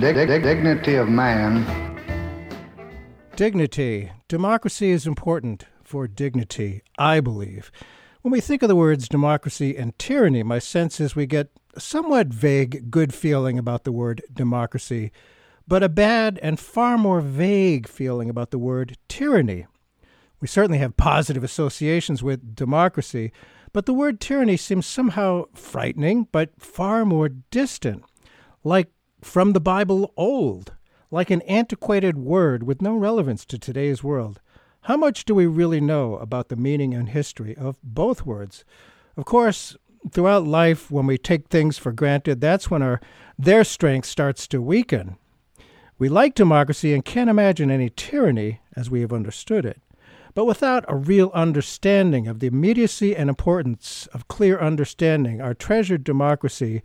dig- dig- dignity of man. Dignity. Democracy is important for dignity, I believe. When we think of the words democracy and tyranny, my sense is we get a somewhat vague good feeling about the word democracy, but a bad and far more vague feeling about the word tyranny. We certainly have positive associations with democracy, but the word tyranny seems somehow frightening, but far more distant, like from the Bible old, like an antiquated word with no relevance to today's world. How much do we really know about the meaning and history of both words? Of course, throughout life, when we take things for granted, that's when our their strength starts to weaken. We like democracy and can't imagine any tyranny as we have understood it. But without a real understanding of the immediacy and importance of clear understanding, our treasured democracy,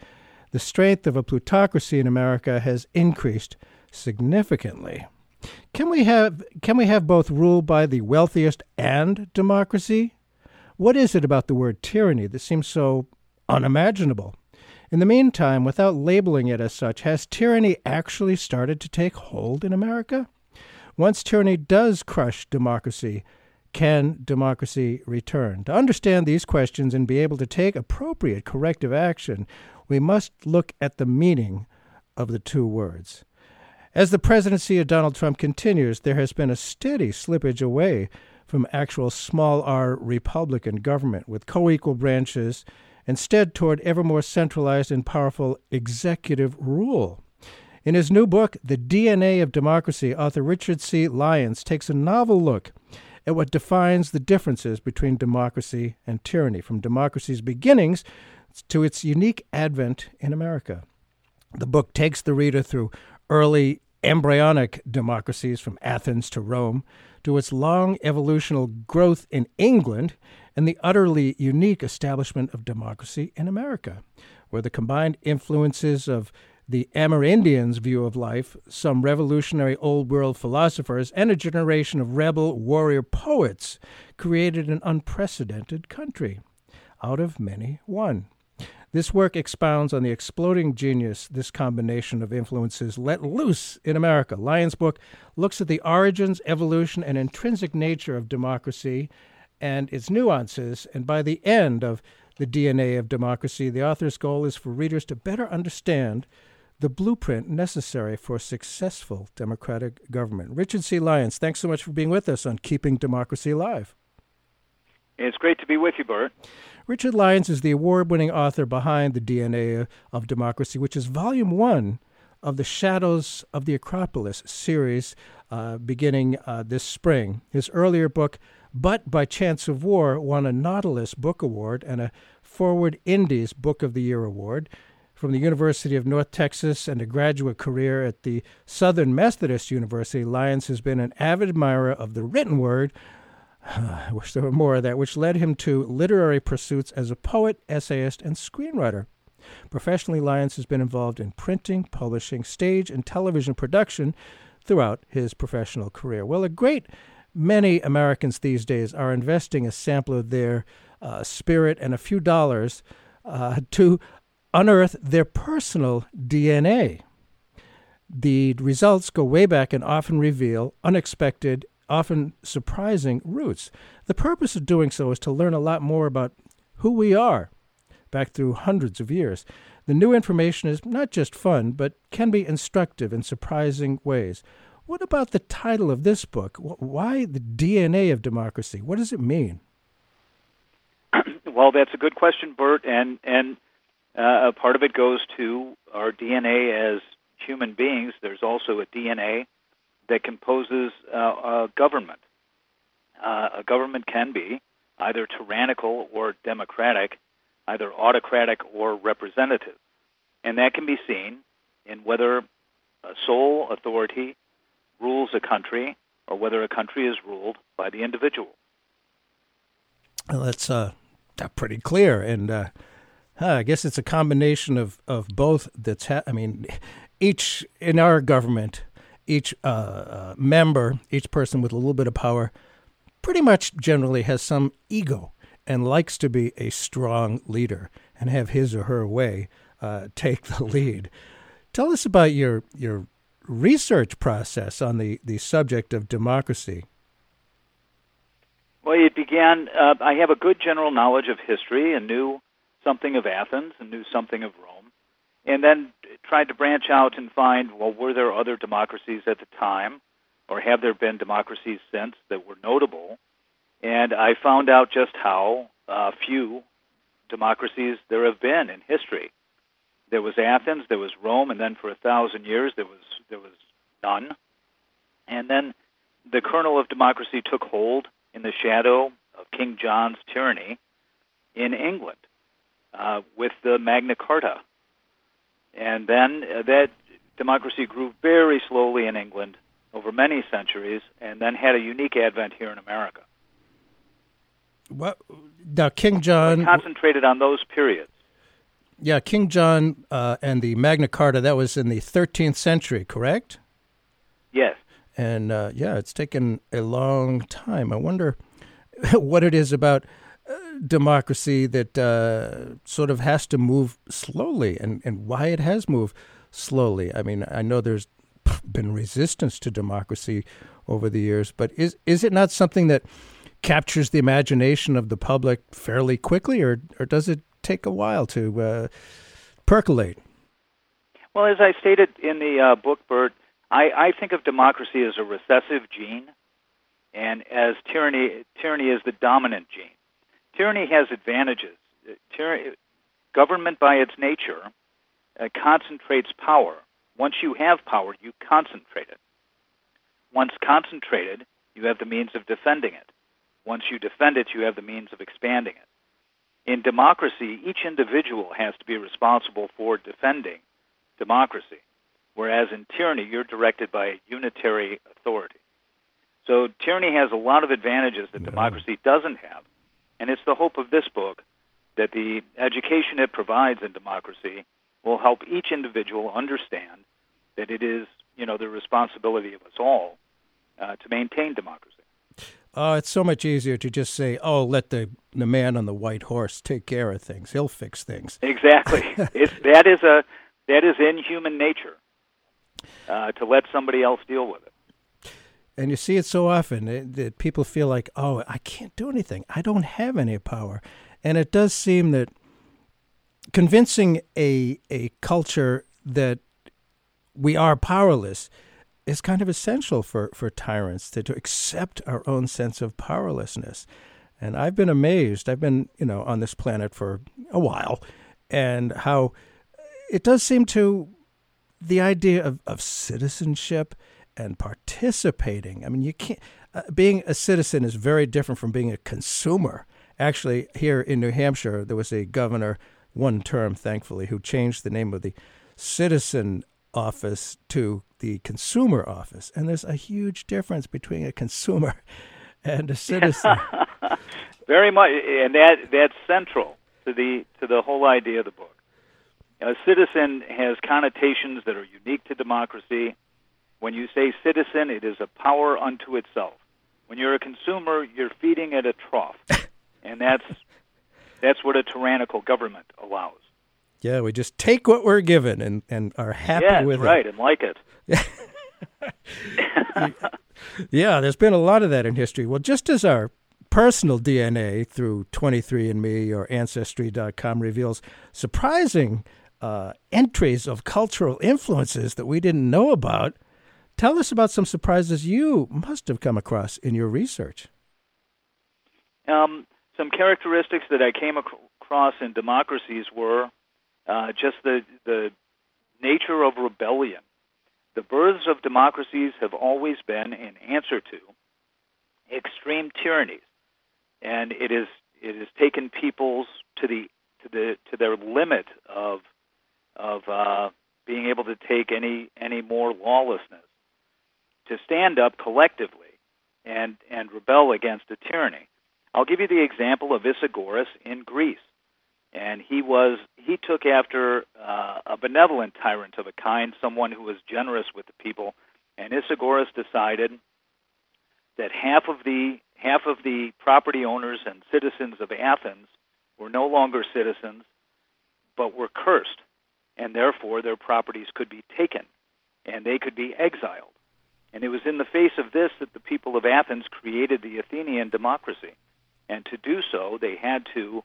the strength of a plutocracy in America has increased significantly. Can we have can we have both rule by the wealthiest and democracy? What is it about the word tyranny that seems so unimaginable? In the meantime, without labeling it as such, has tyranny actually started to take hold in America? Once tyranny does crush democracy, can democracy return? To understand these questions and be able to take appropriate corrective action, we must look at the meaning of the two words. As the presidency of Donald Trump continues, there has been a steady slippage away from actual small r Republican government with co equal branches, instead toward ever more centralized and powerful executive rule. In his new book, The DNA of Democracy, author Richard C. Lyons takes a novel look at what defines the differences between democracy and tyranny, from democracy's beginnings to its unique advent in America. The book takes the reader through early embryonic democracies from Athens to Rome, to its long evolutional growth in England, and the utterly unique establishment of democracy in America, where the combined influences of the Amerindians' view of life, some revolutionary old world philosophers, and a generation of rebel warrior poets created an unprecedented country. Out of many, one. This work expounds on the exploding genius this combination of influences let loose in America. Lyons' book looks at the origins, evolution, and intrinsic nature of democracy and its nuances. And by the end of the DNA of democracy, the author's goal is for readers to better understand the blueprint necessary for successful democratic government. Richard C. Lyons, thanks so much for being with us on Keeping Democracy Alive. It's great to be with you, Bert. Richard Lyons is the award winning author behind The DNA of Democracy, which is volume one of the Shadows of the Acropolis series uh, beginning uh, this spring. His earlier book, But by Chance of War, won a Nautilus Book Award and a Foreword Indies Book of the Year Award. From the University of North Texas and a graduate career at the Southern Methodist University, Lyons has been an avid admirer of the written word, I wish there were more of that, which led him to literary pursuits as a poet, essayist, and screenwriter. Professionally, Lyons has been involved in printing, publishing, stage, and television production throughout his professional career. Well, a great many Americans these days are investing a sample of their uh, spirit and a few dollars uh, to unearth their personal DNA. The results go way back and often reveal unexpected often surprising roots. The purpose of doing so is to learn a lot more about who we are back through hundreds of years. The new information is not just fun, but can be instructive in surprising ways. What about the title of this book? Why the DNA of democracy? What does it mean? well, that's a good question, Bert, and and uh, a part of it goes to our DNA as human beings. There's also a DNA that composes uh, a government. uh, a government can be either tyrannical or democratic, either autocratic or representative. And that can be seen in whether a sole authority rules a country or whether a country is ruled by the individual. Well, that's uh, pretty clear. And uh, I guess it's a combination of, of both that's, ha- I mean, each in our government, each uh, uh, member, each person with a little bit of power, pretty much generally has some ego and likes to be a strong leader and have his or her way uh, take the lead. Tell us about your your research process on the, the subject of democracy. Well, it began. Uh, I have a good general knowledge of history and knew something of Athens and knew something of Rome, and then tried to branch out and find well, were there other democracies at the time, or have there been democracies since that were notable? And I found out just how uh, few democracies there have been in history. There was Athens, there was Rome, and then for a thousand years there was there was none. And then the kernel of democracy took hold in the shadow of King John's tyranny in England uh, with the Magna Carta. And then uh, that democracy grew very slowly in England over many centuries and then had a unique advent here in America. What now, King John concentrated on those periods. Yeah, King John uh, and the Magna Carta. That was in the 13th century, correct? Yes. And uh, yeah, it's taken a long time. I wonder what it is about democracy that uh, sort of has to move slowly, and and why it has moved slowly. I mean, I know there's been resistance to democracy over the years, but is is it not something that captures the imagination of the public fairly quickly, or or does it take a while to uh, percolate? Well, as I stated in the uh, book, Bert, I, I think of democracy as a recessive gene, and as tyranny, tyranny is the dominant gene. Tyranny has advantages. Tyranny, government, by its nature, uh, concentrates power. Once you have power, you concentrate it. Once concentrated, you have the means of defending it. Once you defend it, you have the means of expanding it. In democracy, each individual has to be responsible for defending democracy, whereas in tyranny, you're directed by a unitary authority. So tyranny has a lot of advantages that democracy doesn't have, and it's the hope of this book that the education it provides in democracy will help each individual understand that it is, you know, the responsibility of us all uh, to maintain democracy. Oh, it's so much easier to just say, "Oh, let the the man on the white horse take care of things. He'll fix things." Exactly. it's that is a that is in human nature uh, to let somebody else deal with it. And you see it so often that people feel like, "Oh, I can't do anything. I don't have any power," and it does seem that convincing a a culture that we are powerless is kind of essential for, for tyrants to, to accept our own sense of powerlessness. And I've been amazed. I've been, you know, on this planet for a while, and how it does seem to the idea of, of citizenship and participating. I mean, you can't. Uh, being a citizen is very different from being a consumer. Actually, here in New Hampshire, there was a governor, one term, thankfully, who changed the name of the citizen office to the consumer office. And there's a huge difference between a consumer and a citizen. Very much, and that that's central to the to the whole idea of the book. A citizen has connotations that are unique to democracy. When you say citizen, it is a power unto itself. When you're a consumer, you're feeding at a trough, and that's that's what a tyrannical government allows. Yeah, we just take what we're given and, and are happy with right, it. Right, and like it. yeah, there's been a lot of that in history. Well, just as our personal DNA through 23andMe or Ancestry.com reveals surprising uh, entries of cultural influences that we didn't know about, tell us about some surprises you must have come across in your research. Um, some characteristics that I came across in democracies were uh, just the the nature of rebellion. The births of democracies have always been an answer to extreme tyrannies, and it is it has taken peoples to the to the to their limit of of uh, being able to take any any more lawlessness to stand up collectively and and rebel against a tyranny. I'll give you the example of Isagoras in Greece, and he was he took after uh, a benevolent tyrant of a kind, someone who was generous with the people, and Isagoras decided that half of the half of the property owners and citizens of Athens were no longer citizens, but were cursed, and therefore their properties could be taken, and they could be exiled. And it was in the face of this that the people of Athens created the Athenian democracy. And to do so, they had to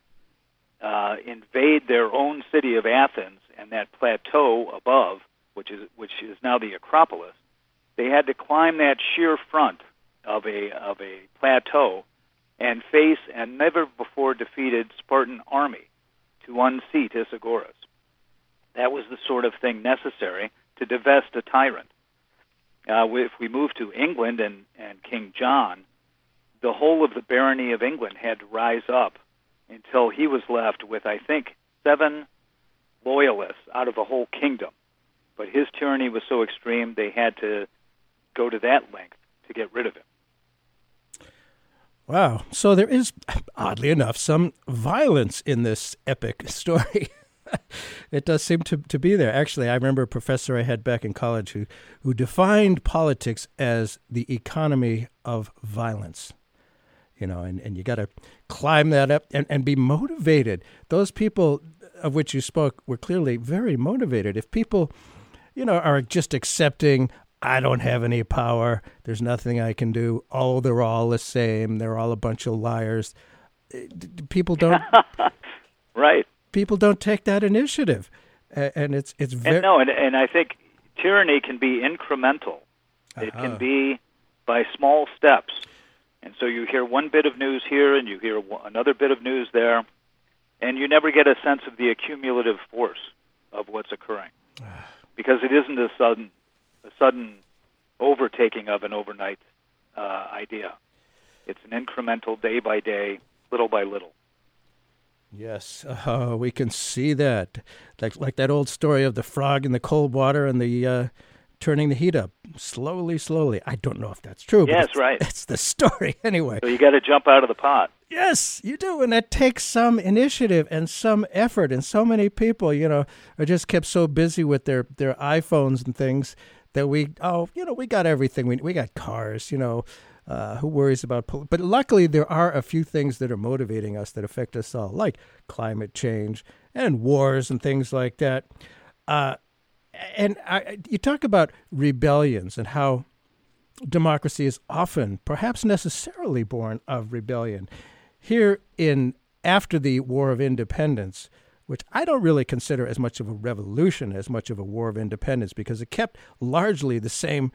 uh, invade their own city of Athens and that plateau above, which is which is now the Acropolis. They had to climb that sheer front of a of a plateau and face a never before defeated Spartan army to unseat Isagoras. That was the sort of thing necessary to divest a tyrant. Uh, if we move to England and, and King John, the whole of the barony of England had to rise up until he was left with, I think, seven loyalists out of the whole kingdom. But his tyranny was so extreme, they had to go to that length to get rid of him. Wow. So there is, oddly enough, some violence in this epic story. it does seem to, to be there. Actually, I remember a professor I had back in college who, who defined politics as the economy of violence. You know, and, and you got to climb that up and, and be motivated. Those people of which you spoke were clearly very motivated. If people, you know, are just accepting, I don't have any power, there's nothing I can do, oh, they're all the same, they're all a bunch of liars. Eh, people don't. right people don't take that initiative, and it's it's very and no, and, and I think tyranny can be incremental. Uh-huh. It can be by small steps, and so you hear one bit of news here, and you hear another bit of news there, and you never get a sense of the accumulative force of what's occurring, because it isn't a sudden a sudden overtaking of an overnight uh, idea. It's an incremental, day by day, little by little. Yes, uh, we can see that, like like that old story of the frog in the cold water and the uh, turning the heat up slowly, slowly. I don't know if that's true. Yes, it's, right. It's the story anyway. So you got to jump out of the pot. Yes, you do, and that takes some initiative and some effort. And so many people, you know, are just kept so busy with their their iPhones and things that we oh, you know, we got everything. We we got cars, you know uh, who worries about. Pol- but luckily, there are a few things that are motivating us that affect us all, like climate change and wars and things like that. Uh, and I, you talk about rebellions and how democracy is often, perhaps necessarily, born of rebellion. Here in after the War of Independence, which I don't really consider as much of a revolution as much of a war of independence because it kept largely the same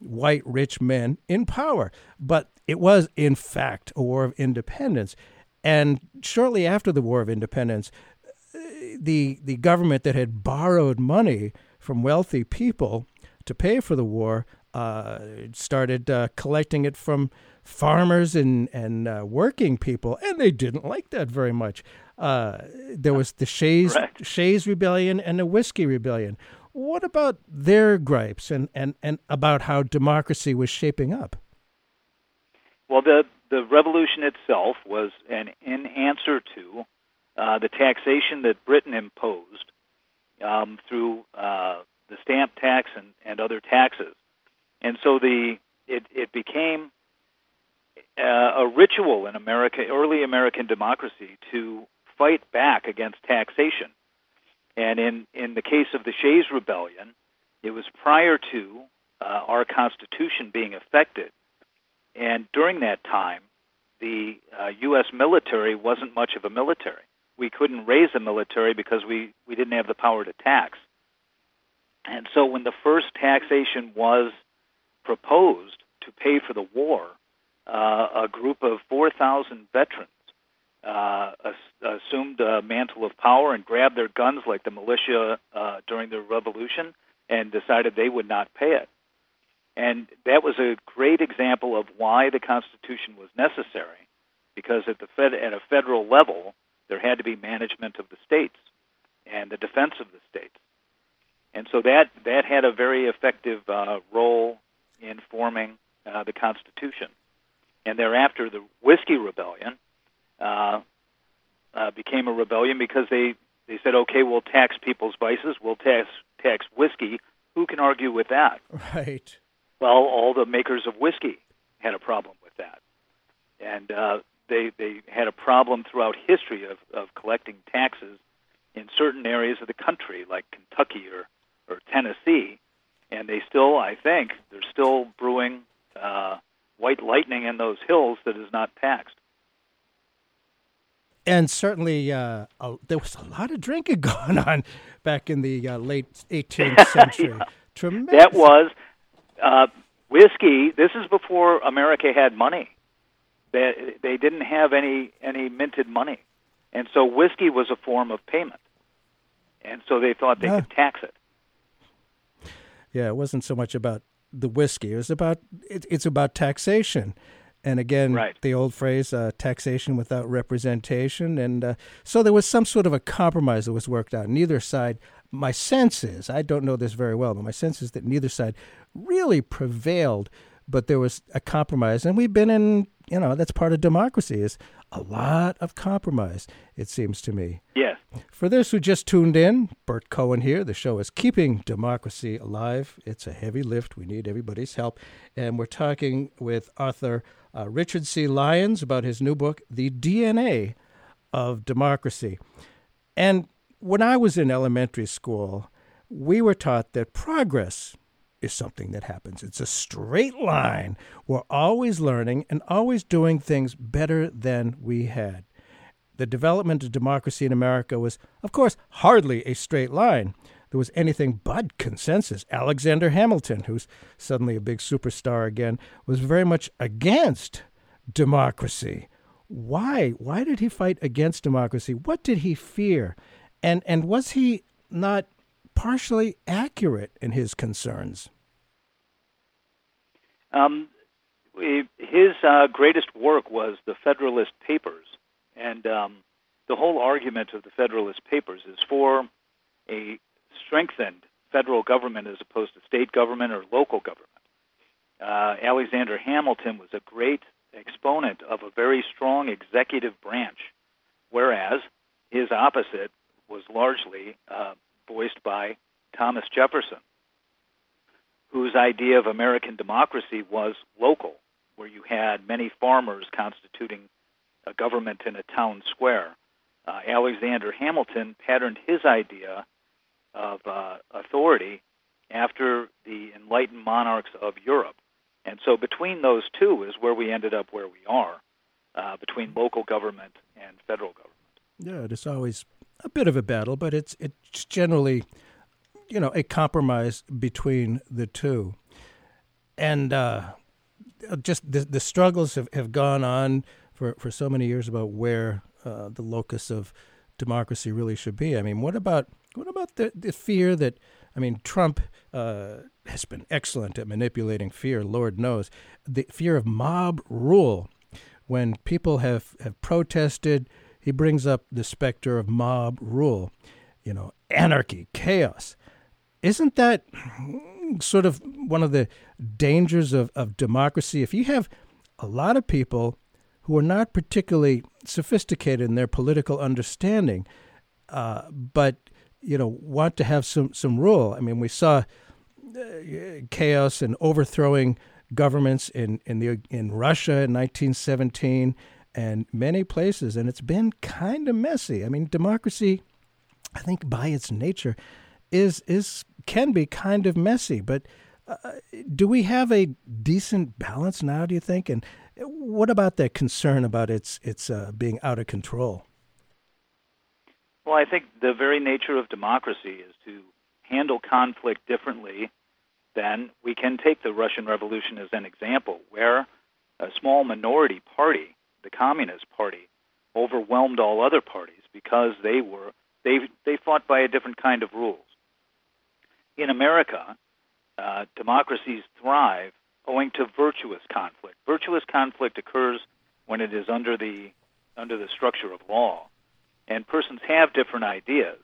white rich men in power. But it was, in fact, a war of independence. And shortly after the War of Independence, the the government that had borrowed money from wealthy people to pay for the war uh, started uh, collecting it from farmers and and uh, working people, and they didn't like that very much. Uh, there was the Shays. Shays Rebellion and the Whiskey Rebellion. What about their gripes and, and, and about how democracy was shaping up? Well, the, the revolution itself was an in answer to uh, the taxation that Britain imposed um, through uh, the stamp tax and, and other taxes. And so the it, it became uh, a ritual in America, early American democracy, to fight back against taxation. And in, in the case of the Shays Rebellion, it was prior to uh, our Constitution being effected. And during that time, the uh, U.S. military wasn't much of a military. We couldn't raise a military because we, we didn't have the power to tax. And so when the first taxation was proposed to pay for the war, uh, a group of 4,000 veterans uh, assumed a mantle of power and grabbed their guns like the militia uh, during the revolution and decided they would not pay it. And that was a great example of why the Constitution was necessary, because at the fed, at a federal level, there had to be management of the states and the defense of the states. And so that that had a very effective uh, role in forming uh, the Constitution. And thereafter, the Whiskey Rebellion uh, uh, became a rebellion because they they said, okay, we'll tax people's vices, we'll tax tax whiskey. Who can argue with that? Right. Well, all the makers of whiskey had a problem with that, and uh, they they had a problem throughout history of, of collecting taxes in certain areas of the country, like Kentucky or or Tennessee, and they still, I think, they're still brewing uh, white lightning in those hills that is not taxed. And certainly, uh, a, there was a lot of drinking going on back in the uh, late 18th century. Yeah. Tremendous. That was uh, whiskey. This is before America had money. They they didn't have any any minted money, and so whiskey was a form of payment, and so they thought they Yeah. could tax it. Yeah, it wasn't so much about the whiskey. It was about it, it's about taxation, and again, Right. the old phrase uh, "taxation without representation." And uh, so there was some sort of a compromise that was worked out. Neither side. My sense is, I don't know this very well, but my sense is that neither side really prevailed. But there was a compromise, and we've been in. You know, that's part of democracy is a lot of compromise. It seems to me. Yes. For those who just tuned in, Bert Cohen here. The show is Keeping Democracy Alive. It's a heavy lift. We need everybody's help. And we're talking with author uh, Richard C. Lyons about his new book, The DNA of Democracy. And when I was in elementary school, we were taught that progress is something that happens. It's a straight line. We're always learning and always doing things better than we had. The development of democracy in America was, of course, hardly a straight line. There was anything but consensus. Alexander Hamilton, who's suddenly a big superstar again, was very much against democracy. Why? Why did he fight against democracy? What did he fear? And and was he not partially accurate in his concerns? Um, his uh, greatest work was the Federalist Papers, and um, the whole argument of the Federalist Papers is for a strengthened federal government as opposed to state government or local government. Uh, Alexander Hamilton was a great exponent of a very strong executive branch, whereas his opposite was largely uh, voiced by Thomas Jefferson, whose idea of American democracy was local, where you had many farmers constituting a government in a town square. Uh, Alexander Hamilton patterned his idea of uh, authority after the enlightened monarchs of Europe. And so between those two is where we ended up where we are, uh, between local government and federal government. Yeah, it is always a bit of a battle, but it's it's generally, you know, a compromise between the two. And uh, just the, the struggles have, have gone on for, for so many years about where uh, the locus of democracy really should be. I mean, what about what about the, the fear that I mean, Trump uh, has been excellent at manipulating fear. Lord knows the fear of mob rule. When people have, have protested, he brings up the specter of mob rule. You know, anarchy, chaos. Isn't that sort of one of the dangers of, of democracy? If you have a lot of people who are not particularly sophisticated in their political understanding, uh, but you know want to have some some rule. I mean, we saw uh, chaos and overthrowing governments in in the in Russia in 1917 and many places, and it's been kind of messy. I mean, democracy, I think by its nature, is is can be kind of messy. But uh, do we have a decent balance now? Do you think? And what about that concern about its its uh, being out of control? Well, I think the very nature of democracy is to handle conflict differently than we can take the Russian Revolution as an example, where a small minority party, the Communist Party, overwhelmed all other parties because they were they they fought by a different kind of rules. In America, uh, democracies thrive owing to virtuous conflict. Virtuous conflict occurs when it is under the under the structure of law, and persons have different ideas,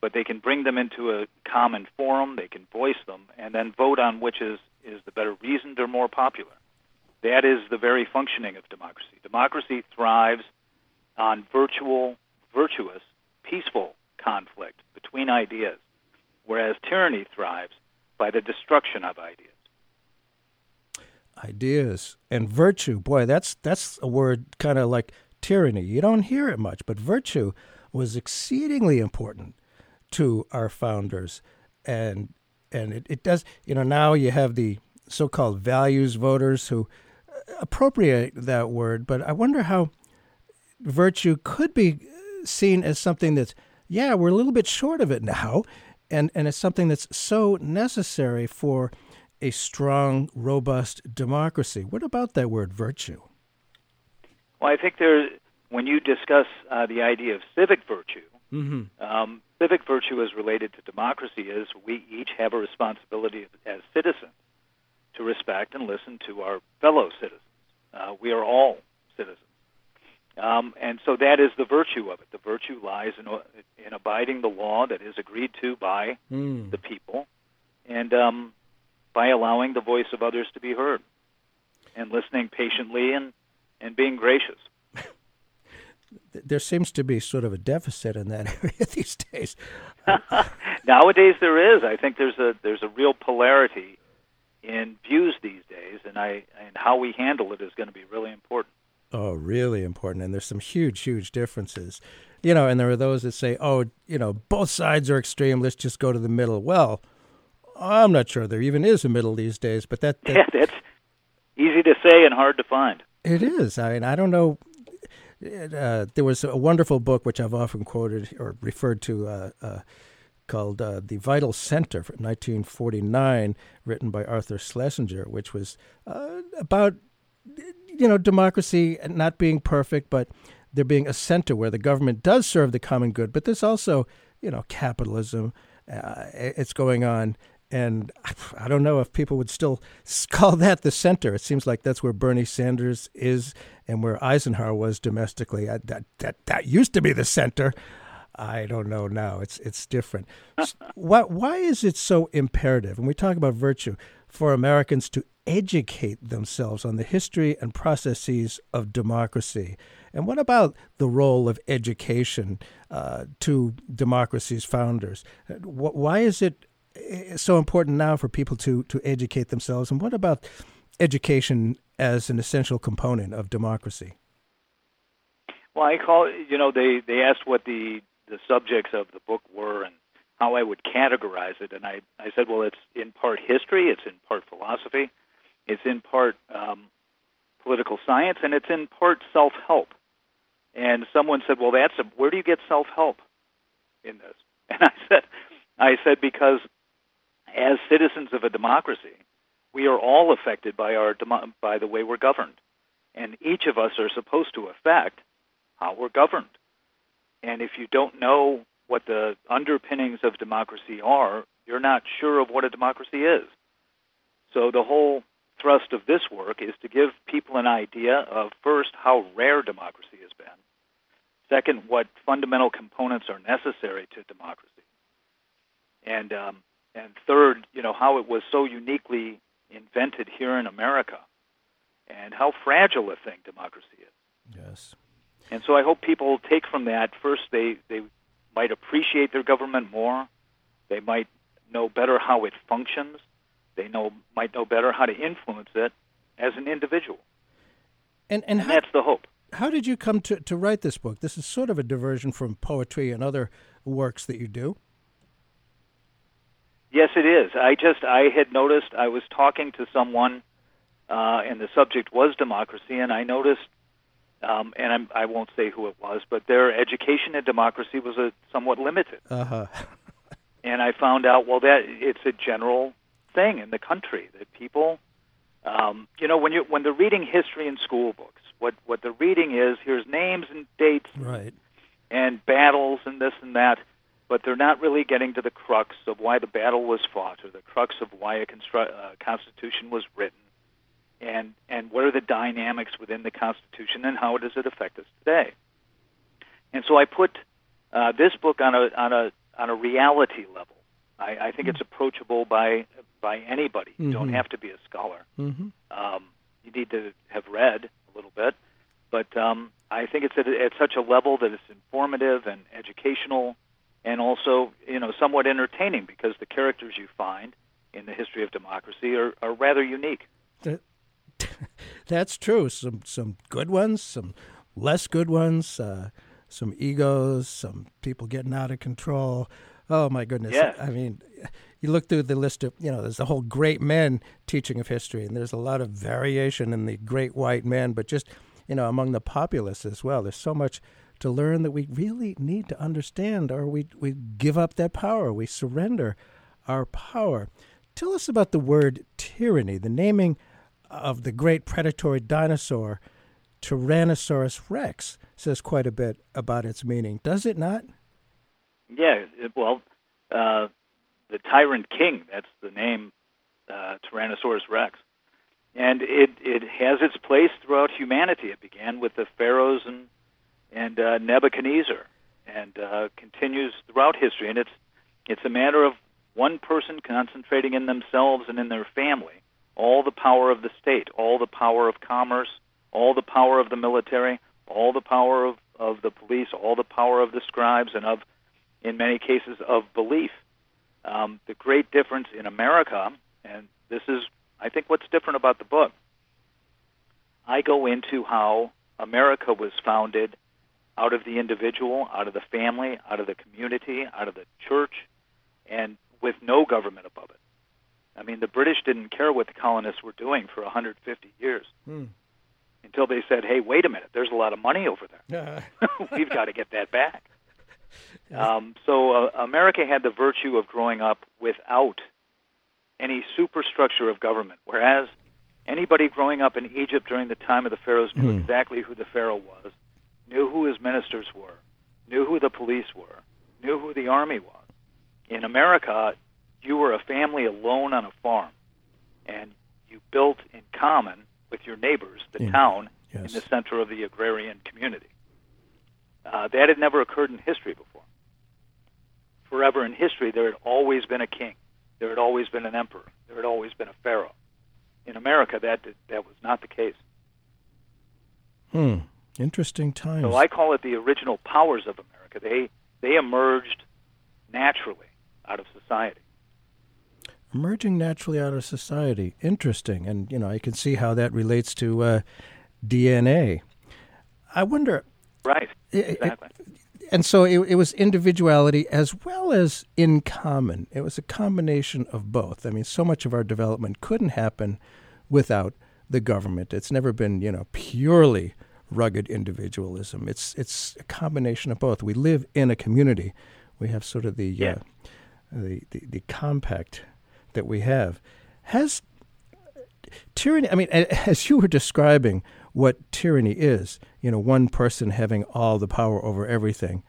but they can bring them into a common forum. They can voice them, and then vote on which is is the better reasoned or more popular. That is the very functioning of democracy. Democracy thrives on virtual, virtuous, peaceful conflict between ideas, whereas tyranny thrives by the destruction of ideas. Ideas and virtue, boy, that's that's a word kind of like tyranny. You don't hear it much, but virtue was exceedingly important to our founders, and and it, it does. You know, now you have the so-called values voters who appropriate that word, but I wonder how virtue could be seen as something that's yeah, we're a little bit short of it now, and and it's something that's so necessary for a strong, robust democracy. What about that word virtue? Well, I think there, when you discuss uh, the idea of civic virtue, mm-hmm. um, civic virtue is related to democracy. Is we each have a responsibility as citizens to respect and listen to our fellow citizens. Uh, we are all citizens. Um, and so that is the virtue of it. The virtue lies in, in abiding the law that is agreed to by mm. the people and um, by allowing the voice of others to be heard and listening patiently and, and being gracious. there seems to be sort of a deficit in that area these days. Nowadays, there is. I think there's a there's a real polarity in views these days, and I and how we handle it is going to be really important. Oh, really important, and there's some huge, huge differences. You know, and there are those that say, "Oh, you know, both sides are extreme. Let's just go to the middle." Well, I'm not sure there even is a middle these days, but that, that yeah, that's easy to say and hard to find. It is. I mean, I don't know. Uh, there was a wonderful book which I've often quoted or referred to. Uh, uh, called uh, The Vital Center from 1949, written by Arthur Schlesinger, which was uh, about, you know, democracy not being perfect, but there being a center where the government does serve the common good, but there's also, you know, capitalism. Uh, it's going on. And I don't know if people would still call that the center. It seems like that's where Bernie Sanders is and where Eisenhower was domestically. That, that, that used to be the center. I don't know now. It's it's different. why why is it so imperative? When we talk about virtue, for Americans to educate themselves on the history and processes of democracy, and what about the role of education uh, to democracy's founders? Why is it eh, so important now for people to to educate themselves? And what about education as an essential component of democracy? Well, I call you know they they asked what the the subjects of the book were and how I would categorize it. And I, I said, well, it's in part history, it's in part philosophy, it's in part um, political science, and it's in part self help. And someone said, well, that's a, where do you get self help in this? And I said, I said because as citizens of a democracy, we are all affected by our by the way we're governed, and each of us are supposed to affect how we're governed. And if you don't know what the underpinnings of democracy are, you're not sure of what a democracy is. So the whole thrust of this work is to give people an idea of first how rare democracy has been, second what fundamental components are necessary to democracy, and um, and third, you know how it was so uniquely invented here in America, and how fragile a thing democracy is. Yes. And so I hope people take from that first they they might appreciate their government more. They might know better how it functions. They know might know better how to influence it as an individual. And and, and how, that's the hope. How did you come to, to write this book? This is sort of a diversion from poetry and other works that you do. Yes, it is. I just I had noticed I was talking to someone, uh, and the subject was democracy, and I noticed um, and I'm, I will not say who it was, but their education in democracy was a somewhat limited. Uh-huh. and I found out well that it's a general thing in the country that people, um, you know, when you when they're reading history in school books, what what they're reading is here's names and dates, right, and battles and this and that, but they're not really getting to the crux of why the battle was fought or the crux of why a constru- uh, constitution was written and and what are the dynamics within the constitution and how does it affect us today. And so i put uh, this book on a on a on a reality level. I, I think it's approachable by by anybody. You don't have to be a scholar. Mm-hmm. um, you need to have read a little bit, but um, I think it's at, at such a level that it's informative and educational, and also you know somewhat entertaining because the characters you find in the history of democracy are, are rather unique. That's true. Some some good ones, some less good ones, uh, some egos, some people getting out of control. Oh my goodness! Yeah. I mean, you look through the list of you know, there's the whole great men teaching of history, and there's a lot of variation in the great white men, but just you know, among the populace as well. There's so much to learn that we really need to understand, or we we give up that power, we surrender our power. Tell us about the word tyranny, the naming of the great predatory dinosaur Tyrannosaurus rex says quite a bit about its meaning, does it not? Yeah, it- well, uh, the Tyrant King, that's the name, uh, Tyrannosaurus Rex. And it, it has its place throughout humanity. It began with the pharaohs and, and uh, Nebuchadnezzar and uh, continues throughout history. And it's, it's a matter of one person concentrating in themselves and in their family all the power of the state, all the power of commerce, all the power of the military, all the power of, of the police, all the power of the scribes, and of in many cases of belief. Um, the great difference in America, and this is, I think, what's different about the book. I go into how America was founded out of the individual, out of the family, out of the community, out of the church, and with no government above it. I mean, the British didn't care what the colonists were doing for 150 years Hmm. until they said, "Hey, wait a minute, there's a lot of money over there." We've got to get that back. Um, so uh, America had the virtue of growing up without any superstructure of government, whereas anybody growing up in Egypt during the time of the pharaohs knew Hmm. exactly who the pharaoh was, knew who his ministers were, knew who the police were, knew who the army was. In America, you were a family alone on a farm, and you built in common with your neighbors the In- town yes. in the center of the agrarian community. Uh, that had never occurred in history before. Forever in history, there had always been a king, there had always been an emperor, there had always been a pharaoh. In America, that that was not the case. Hmm. Interesting times. So I call it the original powers of America. They they emerged naturally out of society. Emerging naturally out of society. Interesting. And, you know, I can see how that relates to uh, DNA. I wonder. Right. Exactly. and so it, it was individuality as well as in common. It was a combination of both. I mean, so much of our development couldn't happen without the government. It's never been, you know, purely rugged individualism. It's it's a combination of both. We live in a community. We have sort of the Yeah. uh, the, the the compact that we have. Has tyranny i mean as you were describing what tyranny is you know one person having all the power over everything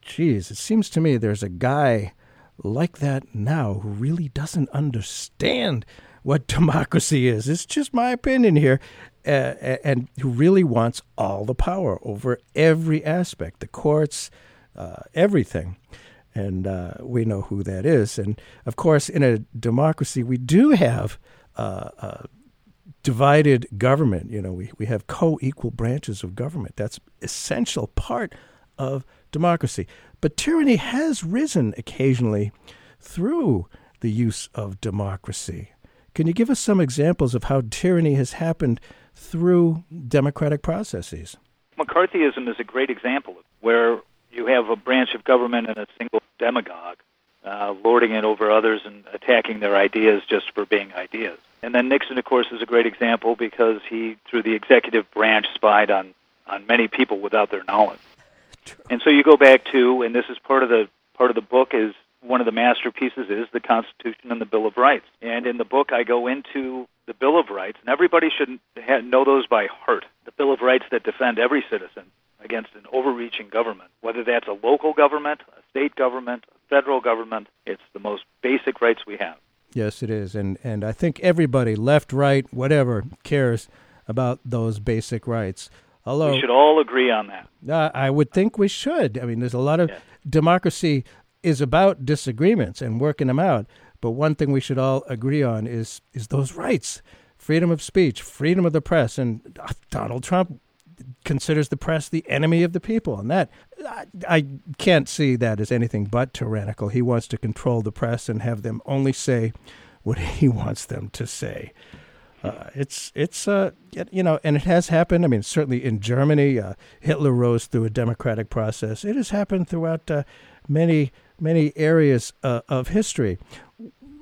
geez it seems to me there's a guy like that now who really doesn't understand what democracy is it's just my opinion here and who really wants all the power over every aspect the courts uh, everything and uh, we know who that is. And of course, in a democracy, we do have uh, uh, divided government. You know, we, we have co-equal branches of government. That's essential part of democracy. But tyranny has risen occasionally through the use of democracy. Can you give us some examples of how tyranny has happened through democratic processes? McCarthyism is a great example of where you have a branch of government and a single demagogue uh, lording it over others and attacking their ideas just for being ideas. And then Nixon, of course, is a great example because he, through the executive branch, spied on, on many people without their knowledge. And so you go back to, and this is part of the part of the book is one of the masterpieces is the Constitution and the Bill of Rights. And in the book, I go into the Bill of Rights, and everybody should know those by heart. The Bill of Rights that defend every citizen against an overreaching government, whether that's a local government, a state government, a federal government. It's the most basic rights we have. Yes, it is, and and I think everybody, left, right, whatever, cares about those basic rights. Although we should all agree on that. Uh, I would think we should. I mean, there's a lot of democracy is about disagreements and working them out. But one thing we should all agree on is is those rights, freedom of speech, freedom of the press, and uh, Donald Trump considers the press the enemy of the people, and that I, I can't see that as anything but tyrannical. He wants to control the press and have them only say what he wants them to say. Uh, it's it's uh you know, and it has happened. I mean, certainly in Germany, uh, Hitler rose through a democratic process. It has happened throughout uh, many many areas uh, of history.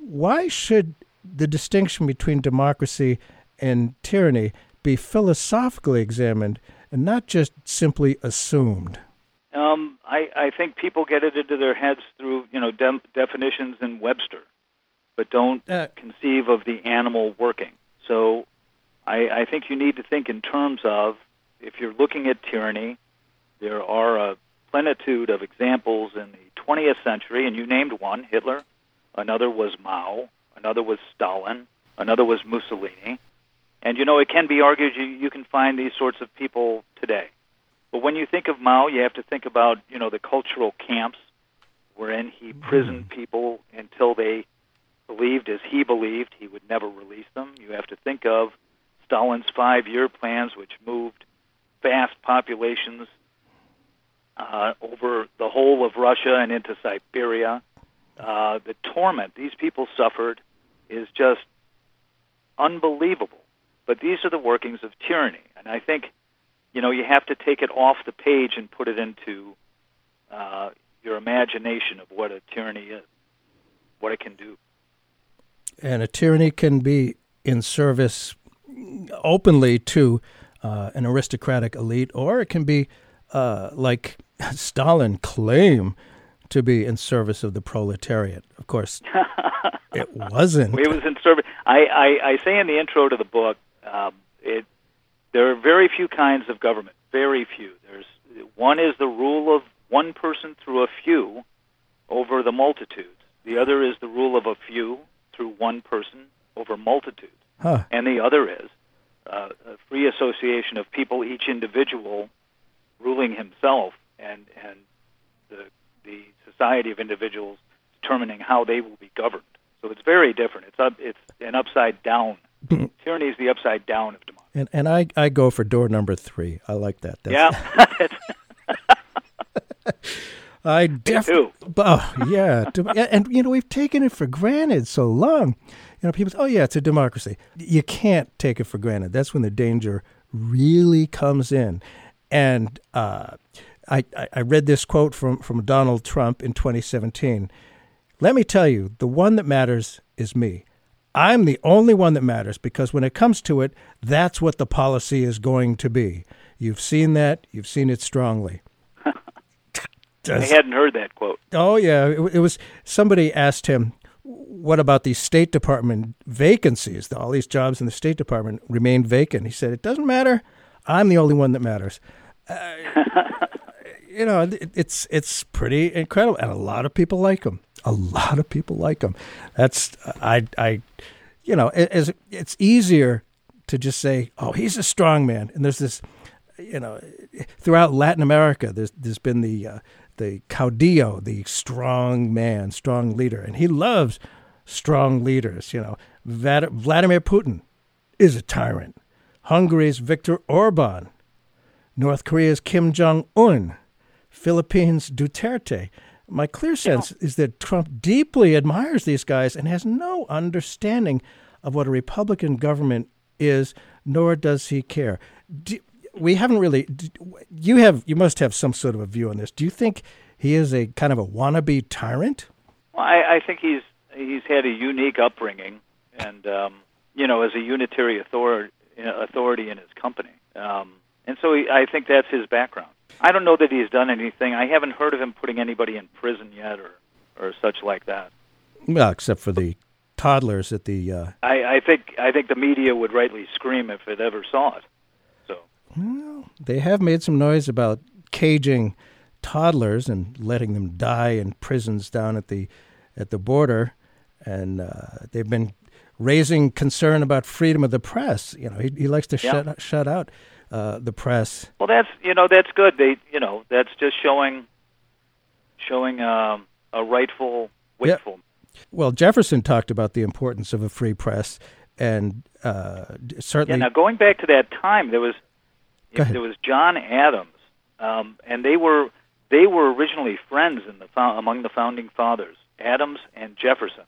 Why should the distinction between democracy and tyranny be philosophically examined and not just simply assumed? Um, I, I think people get it into their heads through you know dem- definitions in Webster, but don't Uh, conceive of the animal working. So I, I think you need to think in terms of if you're looking at tyranny, there are a plenitude of examples in the 20th century, and you named one, Hitler. Another was Mao. Another was Stalin. Another was Mussolini. And you know, it can be argued you, you can find these sorts of people today. But when you think of Mao, you have to think about you know the cultural camps wherein he mm-hmm. imprisoned people until they believed as he believed he would never release them. You have to think of Stalin's five-year plans, which moved vast populations uh, over the whole of Russia and into Siberia. Uh, the torment these people suffered is just unbelievable. But these are the workings of tyranny, and I think you know you have to take it off the page and put it into uh, your imagination of what a tyranny is, what it can do. and a tyranny can be in service openly to uh, an aristocratic elite, or it can be uh, like Stalin claim to be in service of the proletariat. Of course, it wasn't. It was in service. I, I, I say in the intro to the book, um, it there are very few kinds of government. Very few. There's one is the rule of one person through a few over the multitude. The other is the rule of a few through one person over multitudes. Huh. And the other is uh, a free association of people, each individual ruling himself, and and the the society of individuals determining how they will be governed. So it's very different. It's up, it's an upside down. Mm-hmm. Tyranny is the upside down of democracy. And and I, I go for door number three. I like that. That's, Yeah, I definitely. Oh yeah, and you know we've taken it for granted so long. You know, people say, "Oh yeah, it's a democracy." You can't take it for granted. That's when the danger really comes in. And uh, I, I read this quote from from Donald Trump in 2017. Let me tell you, the one that matters is me. I'm the only one that matters because when it comes to it, that's what the policy is going to be. You've seen that. You've seen it strongly. I hadn't heard that quote. Oh yeah, it, it was somebody asked him, "What about these State Department vacancies? All these jobs in the State Department remain vacant." He said, "It doesn't matter. I'm the only one that matters." You know, it, it's it's pretty incredible, and a lot of people like him. A lot of people like him. That's I I, you know, it, it's easier to just say, "Oh, he's a strong man," and there's this you know, throughout Latin America, there's there's been the uh, the caudillo, the strong man, strong leader, and he loves strong leaders. You know, Vlad- Vladimir Putin is a tyrant. Hungary's Viktor Orban, North Korea's Kim Jong Un, Philippines Duterte. My clear sense is that Trump deeply admires these guys and has no understanding of what a Republican government is, nor does he care. Do, we haven't really. d- You have. You must have some sort of a view on this. Do you think he is a kind of a wannabe tyrant? Well, I, I think he's he's had a unique upbringing, and um, you know, as a unitary authority authority in his company, um, and so he, I think that's his background. I don't know that he's done anything. I haven't heard of him putting anybody in prison yet, or or such like that. Well, except for the toddlers at the. Uh, I, I think I think the media would rightly scream if it ever saw it. So well, they have made some noise about caging toddlers and letting them die in prisons down at the at the border, and uh, they've been raising concern about freedom of the press. You know, he, he likes to Yeah. shut shut out uh, the press. Well, that's you know that's good. They you know that's just showing showing um, a rightful Yeah. wakeful. Well, Jefferson talked about the importance of a free press, and uh, d- Yeah. certainly. Now going back to that time, there was there was John Adams, um, and they were they were originally friends in the among the founding fathers, Adams and Jefferson.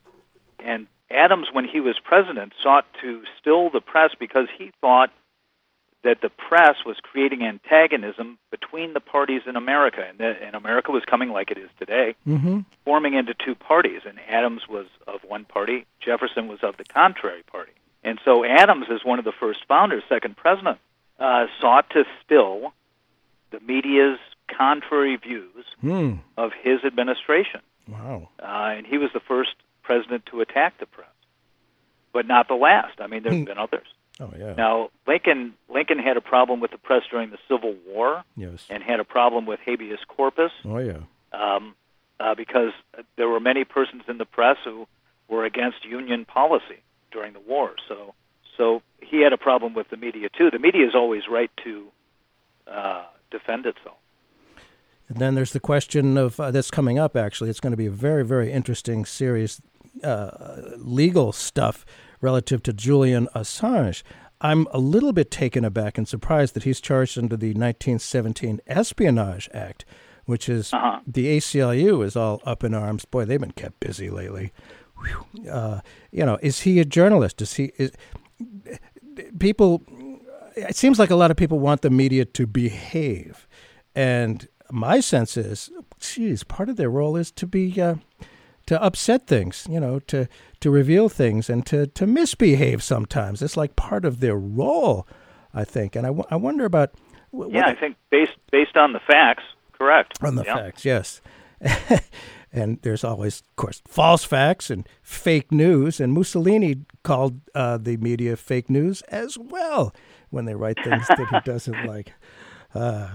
And Adams, when he was president, sought to still the press because he thought that the press was creating antagonism between the parties in America, and, that, and America was coming like it is today, hmm forming into two parties. And Adams was of one party, Jefferson was of the contrary party. And so Adams, as one of the first founders, second president, uh, sought to still the media's contrary views Hmm. of his administration. Wow. Uh, and he was the first president to attack the press, but not the last. I mean, there's been others. Oh yeah. Now, Lincoln Lincoln had a problem with the press during the Civil War yes. and had a problem with habeas corpus Oh yeah. um, uh, because there were many persons in the press who were against Union policy during the war. So, so he had a problem with the media too. The media is always right to uh, defend itself. And then there's the question of uh, that's coming up. Actually, it's going to be a very, very interesting series, uh, legal stuff relative to Julian Assange. I'm a little bit taken aback and surprised that he's charged under the 1917 Espionage Act, which is Uh-huh. the ACLU is all up in arms. Boy, they've been kept busy lately. Uh, you know, is he a journalist? Is he? Is, people it seems like a lot of people want the media to behave and my sense is geez part of their role is to be uh, to upset things you know to to reveal things and to to misbehave sometimes it's like part of their role i think and i, w- I wonder about wh- Yeah, I think based based on the facts, correct. on the Yeah. facts, yes. and there's always, of course, false facts and fake news. And Mussolini called uh, the media fake news as well when they write things that he doesn't like. Uh,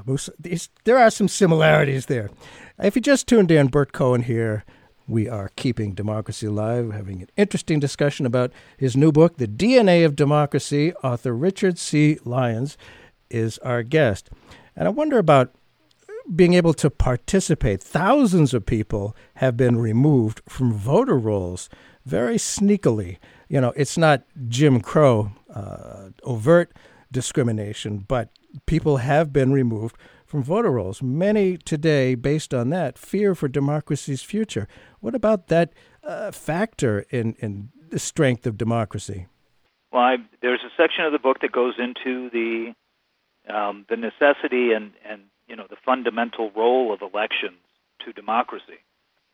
there are some similarities there. If you just tuned in, Bert Cohen here. We are keeping democracy alive, having an interesting discussion about his new book, The DNA of Democracy. Author Richard C. Lyons is our guest. And I wonder about being able to participate. Thousands of people have been removed from voter rolls very sneakily. You know, it's not Jim Crow uh, overt discrimination, but people have been removed from voter rolls. Many today, based on that, fear for democracy's future. What about that uh, factor in, in the strength of democracy? Well, I, there's a section of the book that goes into the um, the necessity and, and you know the fundamental role of elections to democracy.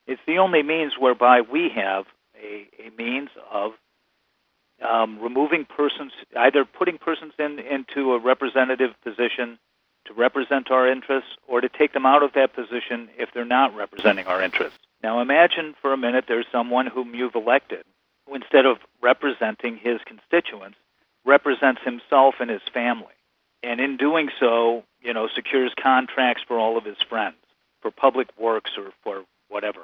It's the only means whereby we have a, a means of um, removing persons, either putting persons in, into a representative position to represent our interests, or to take them out of that position if they're not representing our interests. Now, imagine for a minute there's someone whom you've elected who, instead of representing his constituents, represents himself and his family. And in doing so, you know, secures contracts for all of his friends, for public works or for whatever.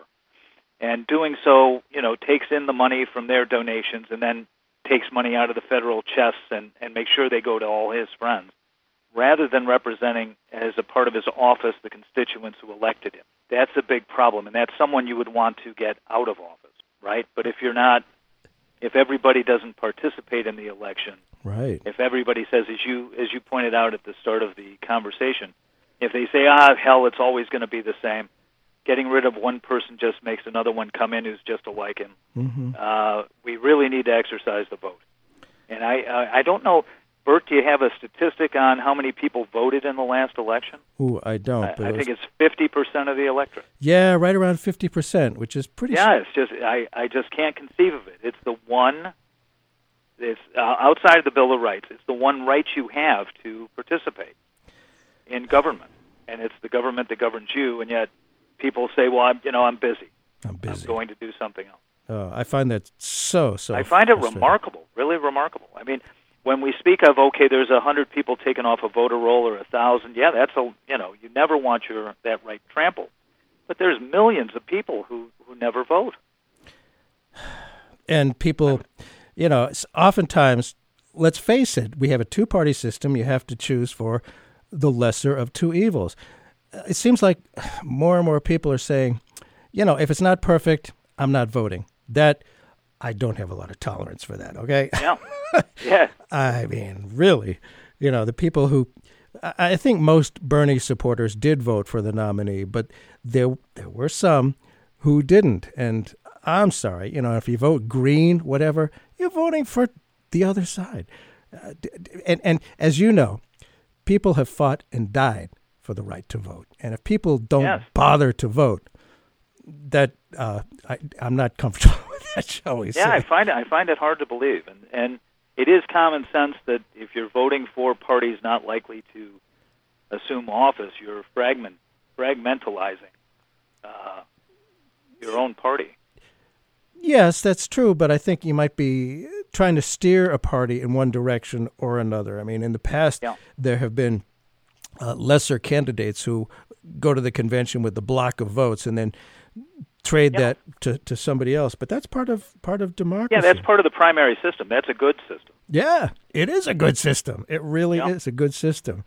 And doing so, you know, takes in the money from their donations and then takes money out of the federal chests and, and makes sure they go to all his friends, rather than representing as a part of his office the constituents who elected him. That's a big problem, and that's someone you would want to get out of office, right? But if you're not, if everybody doesn't participate in the election, Right. if everybody says, as you as you pointed out at the start of the conversation, if they say, ah, hell, it's always going to be the same, getting rid of one person just makes another one come in who's just alike him. hmm Uh, we really need to exercise the vote. And I I, I don't know, Bert, do you have a statistic on how many people voted in the last election? Ooh, I don't. I, I think it's fifty percent of the electorate. yeah, right around fifty percent, which is pretty. Yeah, it's just I I just can't conceive of it. It's the one. It's uh, outside of the Bill of Rights. It's the one right you have to participate in government, and it's the government that governs you. And yet, people say, "Well, I'm you know I'm busy. I'm busy. I'm going to do something else." Oh, I find that so so. I find it remarkable, really remarkable. I mean, when we speak of okay, there's a hundred people taken off a voter roll or a thousand, yeah, that's a you know you never want your that right trampled, but there's millions of people who who never vote. And people, you know, oftentimes, let's face it, we have a two party system. You have to choose for the lesser of two evils. Uh, It seems like more and more people are saying, you know, if it's not perfect, I'm not voting. That, I don't have a lot of tolerance for that, okay? Yeah, yeah, I mean, really, you know, the people who I think most Bernie supporters did vote for the nominee, but there there were some who didn't. And I'm sorry, you know, if you vote green, whatever, you're voting for the other side. Uh, and and as you know, people have fought and died for the right to vote. And if people don't Yes. bother to vote, that uh, I, I'm not comfortable shall we yeah. I find it I find it hard to believe, and and it is common sense that if you're voting for parties not likely to assume office, you're fragment fragmentalizing uh, your own party. Yes, that's true, but I think you might be trying to steer a party in one direction or another. I mean, in the past, Yeah. there have been uh, lesser candidates who go to the convention with the block of votes and then trade Yeah. that to, to somebody else. But that's part of part of democracy. Yeah, that's part of the primary system. That's a good system. Yeah, it is a good system. It really Yeah. is a good system.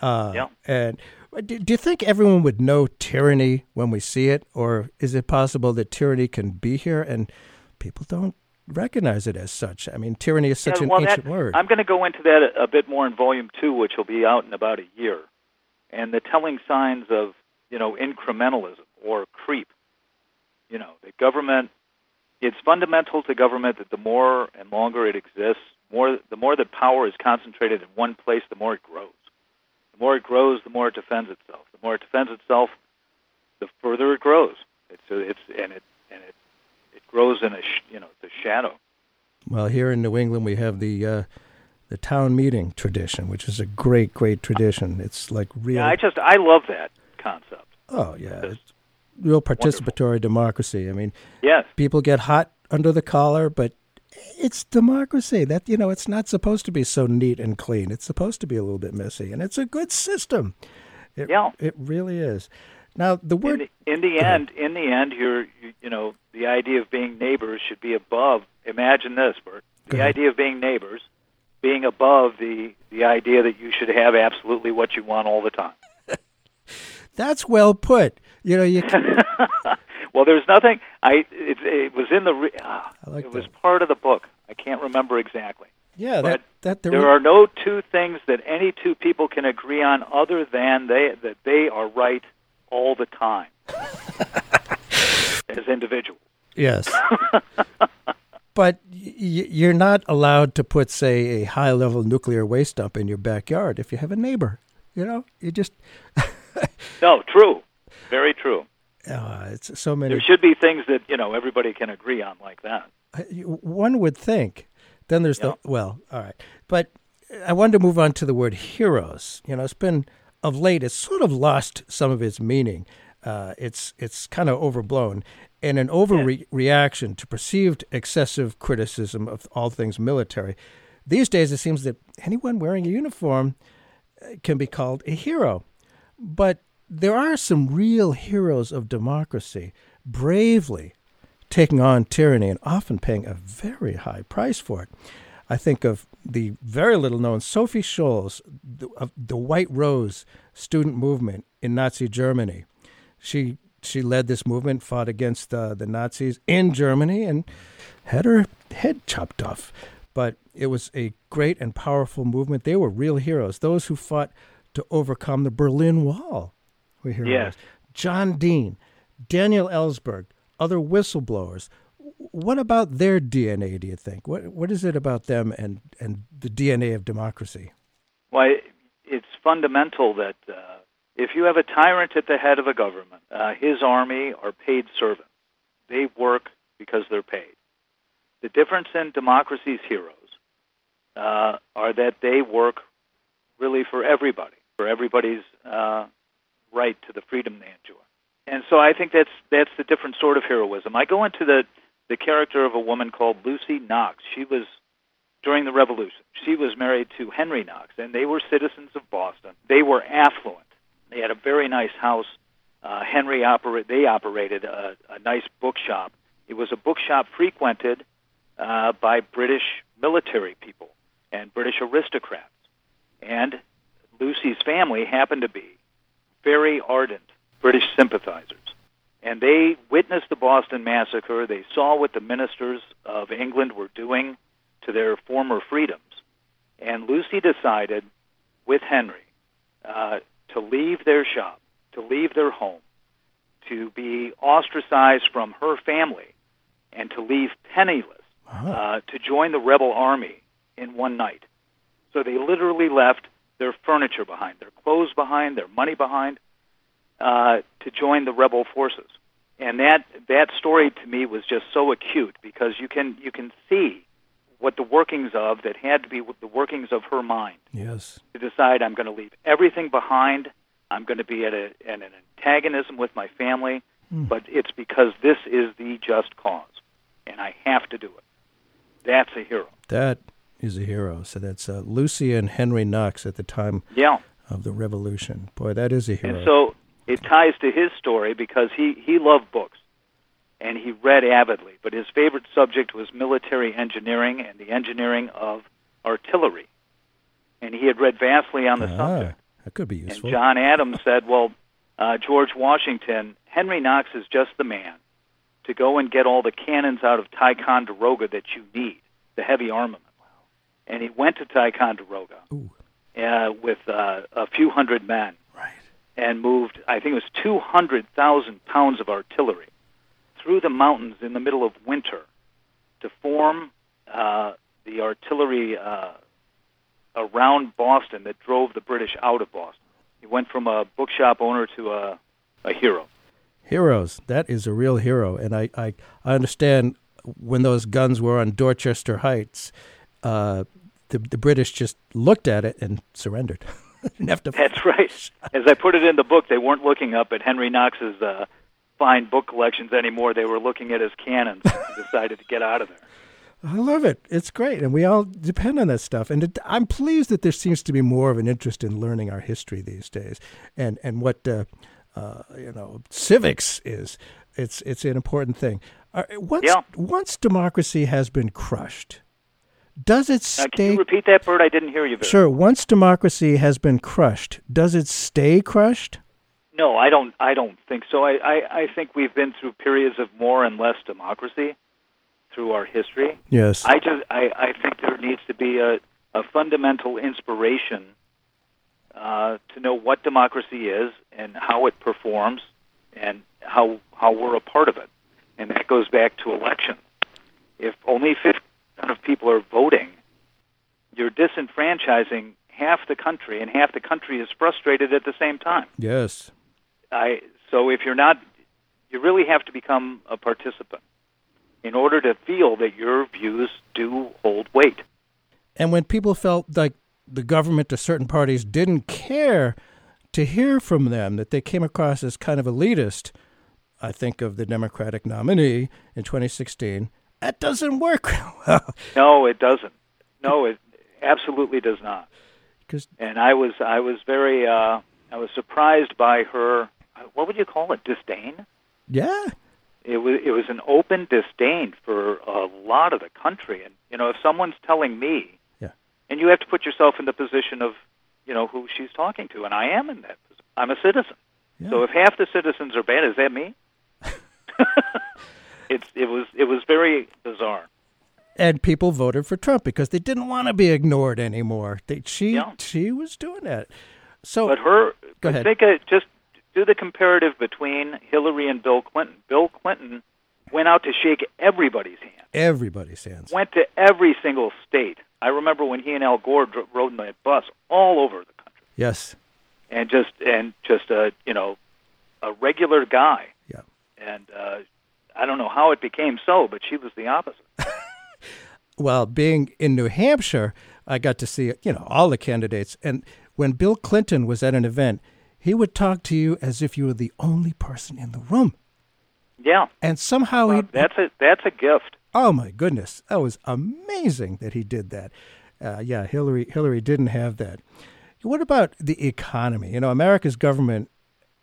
Uh, Yeah. And do, do you think everyone would know tyranny when we see it, or is it possible that tyranny can be here and people don't recognize it as such? I mean, tyranny is such Yeah, an well, ancient that, word. I'm going to go into that a, a bit more in volume two, which will be out in about a year. And the telling signs of, you know, incrementalism or creep. You know, the government, it's fundamental to government that the more and longer it exists, more the more that power is concentrated in one place, the more it grows. The more it grows, the more it defends itself. The more it defends itself, the further it grows. It's a, it's and it and it it grows in a sh- you know the shadow. well, here in New England, we have the uh, the town meeting tradition, which is a great, great tradition. It's like real. Yeah, I just I love that concept. oh yeah, It's it's real participatory democracy. I mean, Yes. people get hot under the collar, but it's democracy. That you know, it's not supposed to be so neat and clean. It's supposed to be a little bit messy, and it's a good system. It, Yeah. it really is. Now the In word the, in the end, in the end, you're you, you know the idea of being neighbors should be above. Imagine this, Bert. The idea of being neighbors being above the the idea that you should have absolutely what you want all the time. that's well put. You know, you well, there's nothing. I it, it was in the. re- ah, like it was part of the book. I can't remember exactly. yeah But that that There are no two things that any two people can agree on other than they that they are right all the time as individuals. Yes. but y- you're not allowed to put, say, a high level nuclear waste dump in your backyard if you have a neighbor. You know, you just, No, true, very true. uh, it's so many. There should be things that you know everybody can agree on like that. One would think. Then there's Yeah. the, well, all right. But I wanted to move on to the word heroes. You know, it's been, of late, it's sort of lost some of its meaning. Uh, it's it's kind of overblown. And an overreaction to perceived excessive criticism of all things military. These days, it seems that anyone wearing a uniform uh, can be called a hero. But there are some real heroes of democracy, bravely taking on tyranny and often paying a very high price for it. I think of the very little known Sophie Scholl, the, of the White Rose student movement in Nazi Germany. She she led this movement, fought against uh, the Nazis in Germany, and had her head chopped off. But it was a great and powerful movement. They were real heroes. Those who fought to overcome the Berlin Wall were heroes. Yes. John Dean, Daniel Ellsberg, other whistleblowers. What about their DNA? Do you think? What what is it about them and and the DNA of democracy? Why, it's fundamental that uh, if you have a tyrant at the head of a government, uh, his army are paid servants. They work because they're paid. The difference in democracy's heroes uh, are that they work really for everybody, for everybody's uh, right to the freedom they enjoy. And so I think that's that's the different sort of heroism. I go into the the character of a woman called Lucy Knox. She was during the Revolution. She was married to Henry Knox, and they were citizens of Boston. They were affluent. They had a very nice house. Uh, Henry operate. They operated a, a nice bookshop. It was a bookshop frequented uh, by British military people and British aristocrats. And Lucy's family happened to be very ardent British sympathizers. And they witnessed the Boston Massacre. They saw what the ministers of England were doing to their former freedoms. And Lucy decided, with Henry, uh, to leave their shop, to leave their home, to be ostracized from her family, and to leave penniless, uh, to join the rebel army in one night. So they literally left their furniture behind, their clothes behind, their money behind, uh, to join the rebel forces. And that that story to me was just so acute because you can you can see what the workings of that had to be the workings of her mind Yes. to decide I'm going to leave everything behind. I'm going to be at, a, at an antagonism with my family, but it's because this is the just cause, and I have to do it. That's a hero. That is a hero. So that's uh, Lucy and Henry Knox at the time Yeah. of the Revolution. Boy, that is a hero. And so it ties to his story because he, he loved books and he read avidly, but his favorite subject was military engineering and the engineering of artillery. And he had read vastly on the ah, subject. that could be And useful. John Adams said, well, uh, George Washington, Henry Knox is just the man to go and get all the cannons out of Ticonderoga that you need, the heavy armament. And he went to Ticonderoga uh, with uh, a few hundred men Right. and moved, I think it was 200,000 pounds of artillery through the mountains in the middle of winter to form uh, the artillery uh, around Boston that drove the British out of Boston. He went from a bookshop owner to a, a hero. Heroes. That is a real hero. And I, I, I understand when those guns were on Dorchester Heights, uh, the, the British just looked at it and surrendered. Didn't have to. That's right. As I put it in the book, they weren't looking up at Henry Knox's uh, fine book collections anymore. They were looking at his cannons and decided to get out of there. I love it. It's great, and we all depend on that stuff. And it, I'm pleased that there seems to be more of an interest in learning our history these days, and and what uh, uh, you know civics is. It's it's an important thing. Uh, once Yeah. once democracy has been crushed, does it Uh, can you repeat that, Bert? I didn't hear you very Sure. Once democracy has been crushed, does it stay crushed? No, I don't. I don't think so. I, I, I think we've been through periods of more and less democracy through our history. Yes. I just I, I think there needs to be a, a fundamental inspiration uh, to know what democracy is and how it performs and how how we're a part of it. And that goes back to election. If only 50% of people are voting, you're disenfranchising half the country, and half the country is frustrated at the same time. yes. I so if you're not, you really have to become a participant in order to feel that your views do hold weight. And when people felt like the government or certain parties didn't care to hear from them, that they came across as kind of elitist, I think of the Democratic nominee in 2016. That doesn't work. No, it doesn't. No, it absolutely does not. 'Cause- And I was I was very uh, I was surprised by her. What would you call it? Disdain. yeah, It was it was an open disdain for a lot of the country. And you know, if someone's telling me, Yeah. and you have to put yourself in the position of, you know, who she's talking to, and I am in that. position. I'm a citizen. yeah. So if half the citizens are bad, is that me? it's it was it was very bizarre. and people voted for Trump because they didn't want to be ignored anymore. They, she Yeah. she was doing that. So But her, Go ahead. think of, just do the comparative between Hillary and Bill Clinton. Bill Clinton went out to shake everybody's hand, Everybody's hands. went to every single state. I remember when he and Al Gore dro- rode in that bus all over the country, Yes. and just and just a you know a regular guy. Yeah. And uh, I don't know how it became so, but she was the opposite. well, being in New Hampshire, I got to see you know all the candidates, and when Bill Clinton was at an event, he would talk to you as if you were the only person in the room, Yeah, and somehow Well, that's a that's a gift. Oh my goodness, that was amazing that he did that. Uh, yeah, Hillary Hillary didn't have that. What about the economy? You know, America's government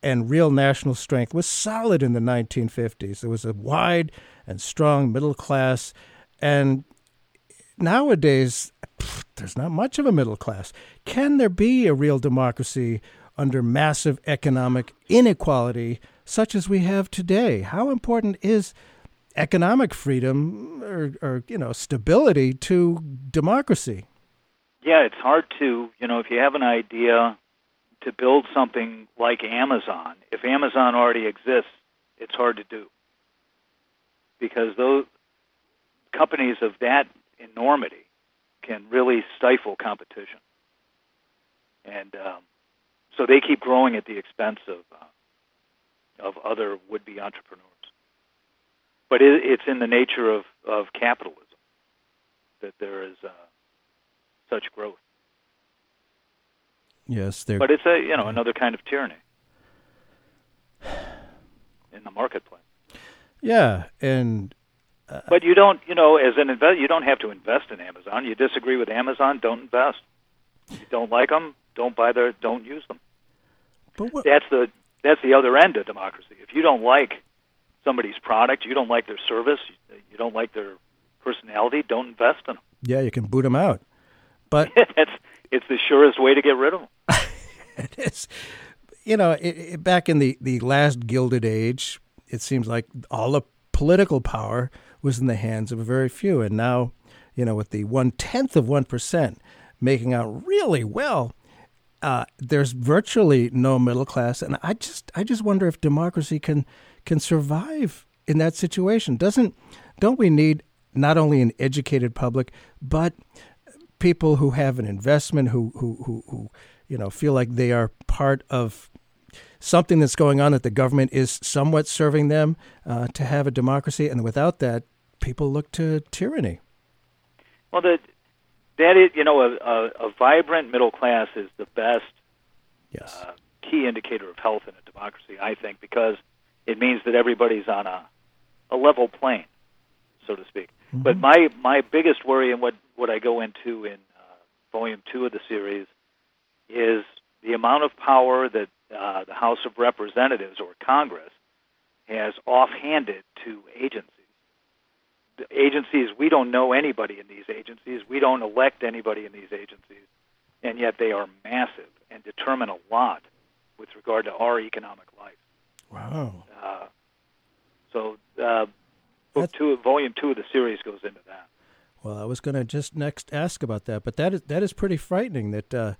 and real national strength was solid in the 1950s. There was a wide and strong middle class, and nowadays pff, there's not much of a middle class. Can there be a real democracy under massive economic inequality such as we have today? How important is economic freedom or, or you know stability to democracy? Yeah, it's hard to you know if you have an idea to build something like Amazon. If Amazon already exists, it's hard to do because those companies of that enormity can really stifle competition, and um, so they keep growing at the expense of uh, of other would-be entrepreneurs. But it, it's in the nature of, of capitalism that there is uh, such growth. Yes, there. But it's a you know another kind of tyranny in the marketplace. Yeah, and uh, but you don't you know as an invest you don't have to invest in Amazon. You disagree with Amazon, don't invest. You don't like them, don't buy their don't use them. But what, that's the that's the other end of democracy. If you don't like somebody's product, you don't like their service, you don't like their personality, don't invest in them. Yeah, you can boot them out. But that's it's the surest way to get rid of them. it is. You know, it, it, back in the, the last Gilded Age, it seems like all the political power was in the hands of a very few. And now, you know, with the one tenth of 1% making out really well, uh, there's virtually no middle class. And I just, I just wonder if democracy can, can survive in that situation. Doesn't, don't we need not only an educated public, but people who have an investment, who who who, who you know feel like they are part of something that's going on that the government is somewhat serving them uh, to have a democracy, and without that, people look to tyranny. Well, that that is, you know, a, a, a vibrant middle class is the best yes. uh, key indicator of health in a democracy, I think, because it means that everybody's on a a level plane, so to speak. Mm-hmm. But my my biggest worry and what what I go into in uh, volume two of the series is the amount of power that uh, the House of Representatives or Congress has offhanded to agencies. The agencies we don't know anybody in these agencies. We don't elect anybody in these agencies, and yet they are massive and determine a lot with regard to our economic life. Wow. Uh, so uh, book two, volume two of the series goes into that. Well, I was going to just next ask about that, but that is that is pretty frightening. That uh,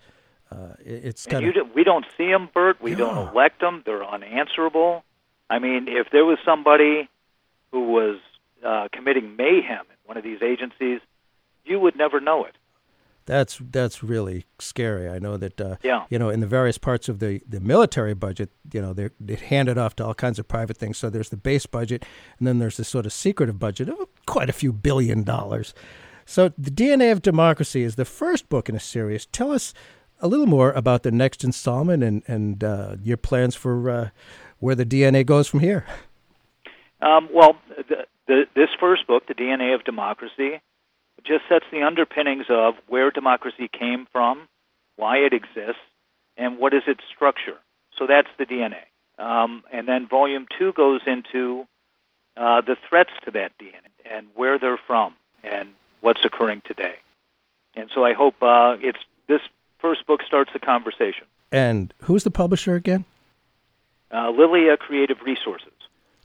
uh, it's kind of we don't see them, Bert. We yeah. don't elect them. They're unanswerable. I mean, if there was somebody who was uh, committing mayhem in one of these agencies, you would never know it that's that's really scary. I know that uh, yeah. you know in the various parts of the, the military budget, you know they're they handed off to all kinds of private things. So there's the base budget, and then there's this sort of secretive budget of quite a few billion dollars. So the DNA of Democracy is the first book in a series. Tell us a little more about the next installment and and uh, your plans for uh, where the DNA goes from here. Um, well, the, the, this first book, The DNA of Democracy, just sets the underpinnings of where democracy came from, why it exists, and what is its structure. So that's the DNA. Um, and then volume two goes into uh, the threats to that DNA and where they're from and what's occurring today. And so I hope uh, it's this first book starts the conversation. And who's the publisher again? Uh, Lilia Creative Resources.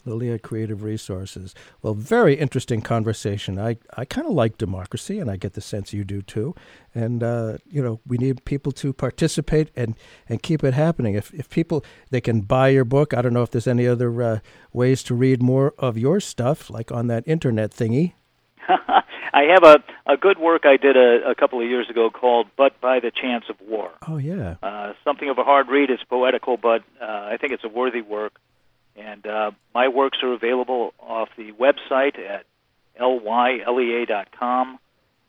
Lilia Creative Resources. Well, very interesting conversation. I, I kind of like democracy, and I get the sense you do too. And uh, you know, we need people to participate and, and keep it happening. If if people they can buy your book. I don't know if there's any other uh, ways to read more of your stuff, like on that internet thingy. I have a, a good work I did a, a couple of years ago called "But by the Chance of War." Oh yeah. Uh, something of a hard read. It's poetical, but uh, I think it's a worthy work. And uh, my works are available off the website at lylea.com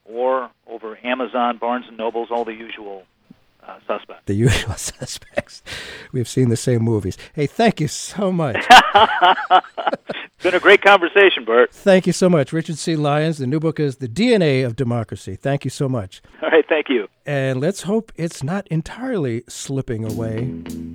or over Amazon, Barnes and Nobles, all the usual uh, suspects. The usual suspects. We've seen the same movies. Hey, thank you so much. It's been a great conversation, Bert. Thank you so much. Richard C. Lyons. The new book is The DNA of Democracy. Thank you so much. All right, thank you. And let's hope it's not entirely slipping away.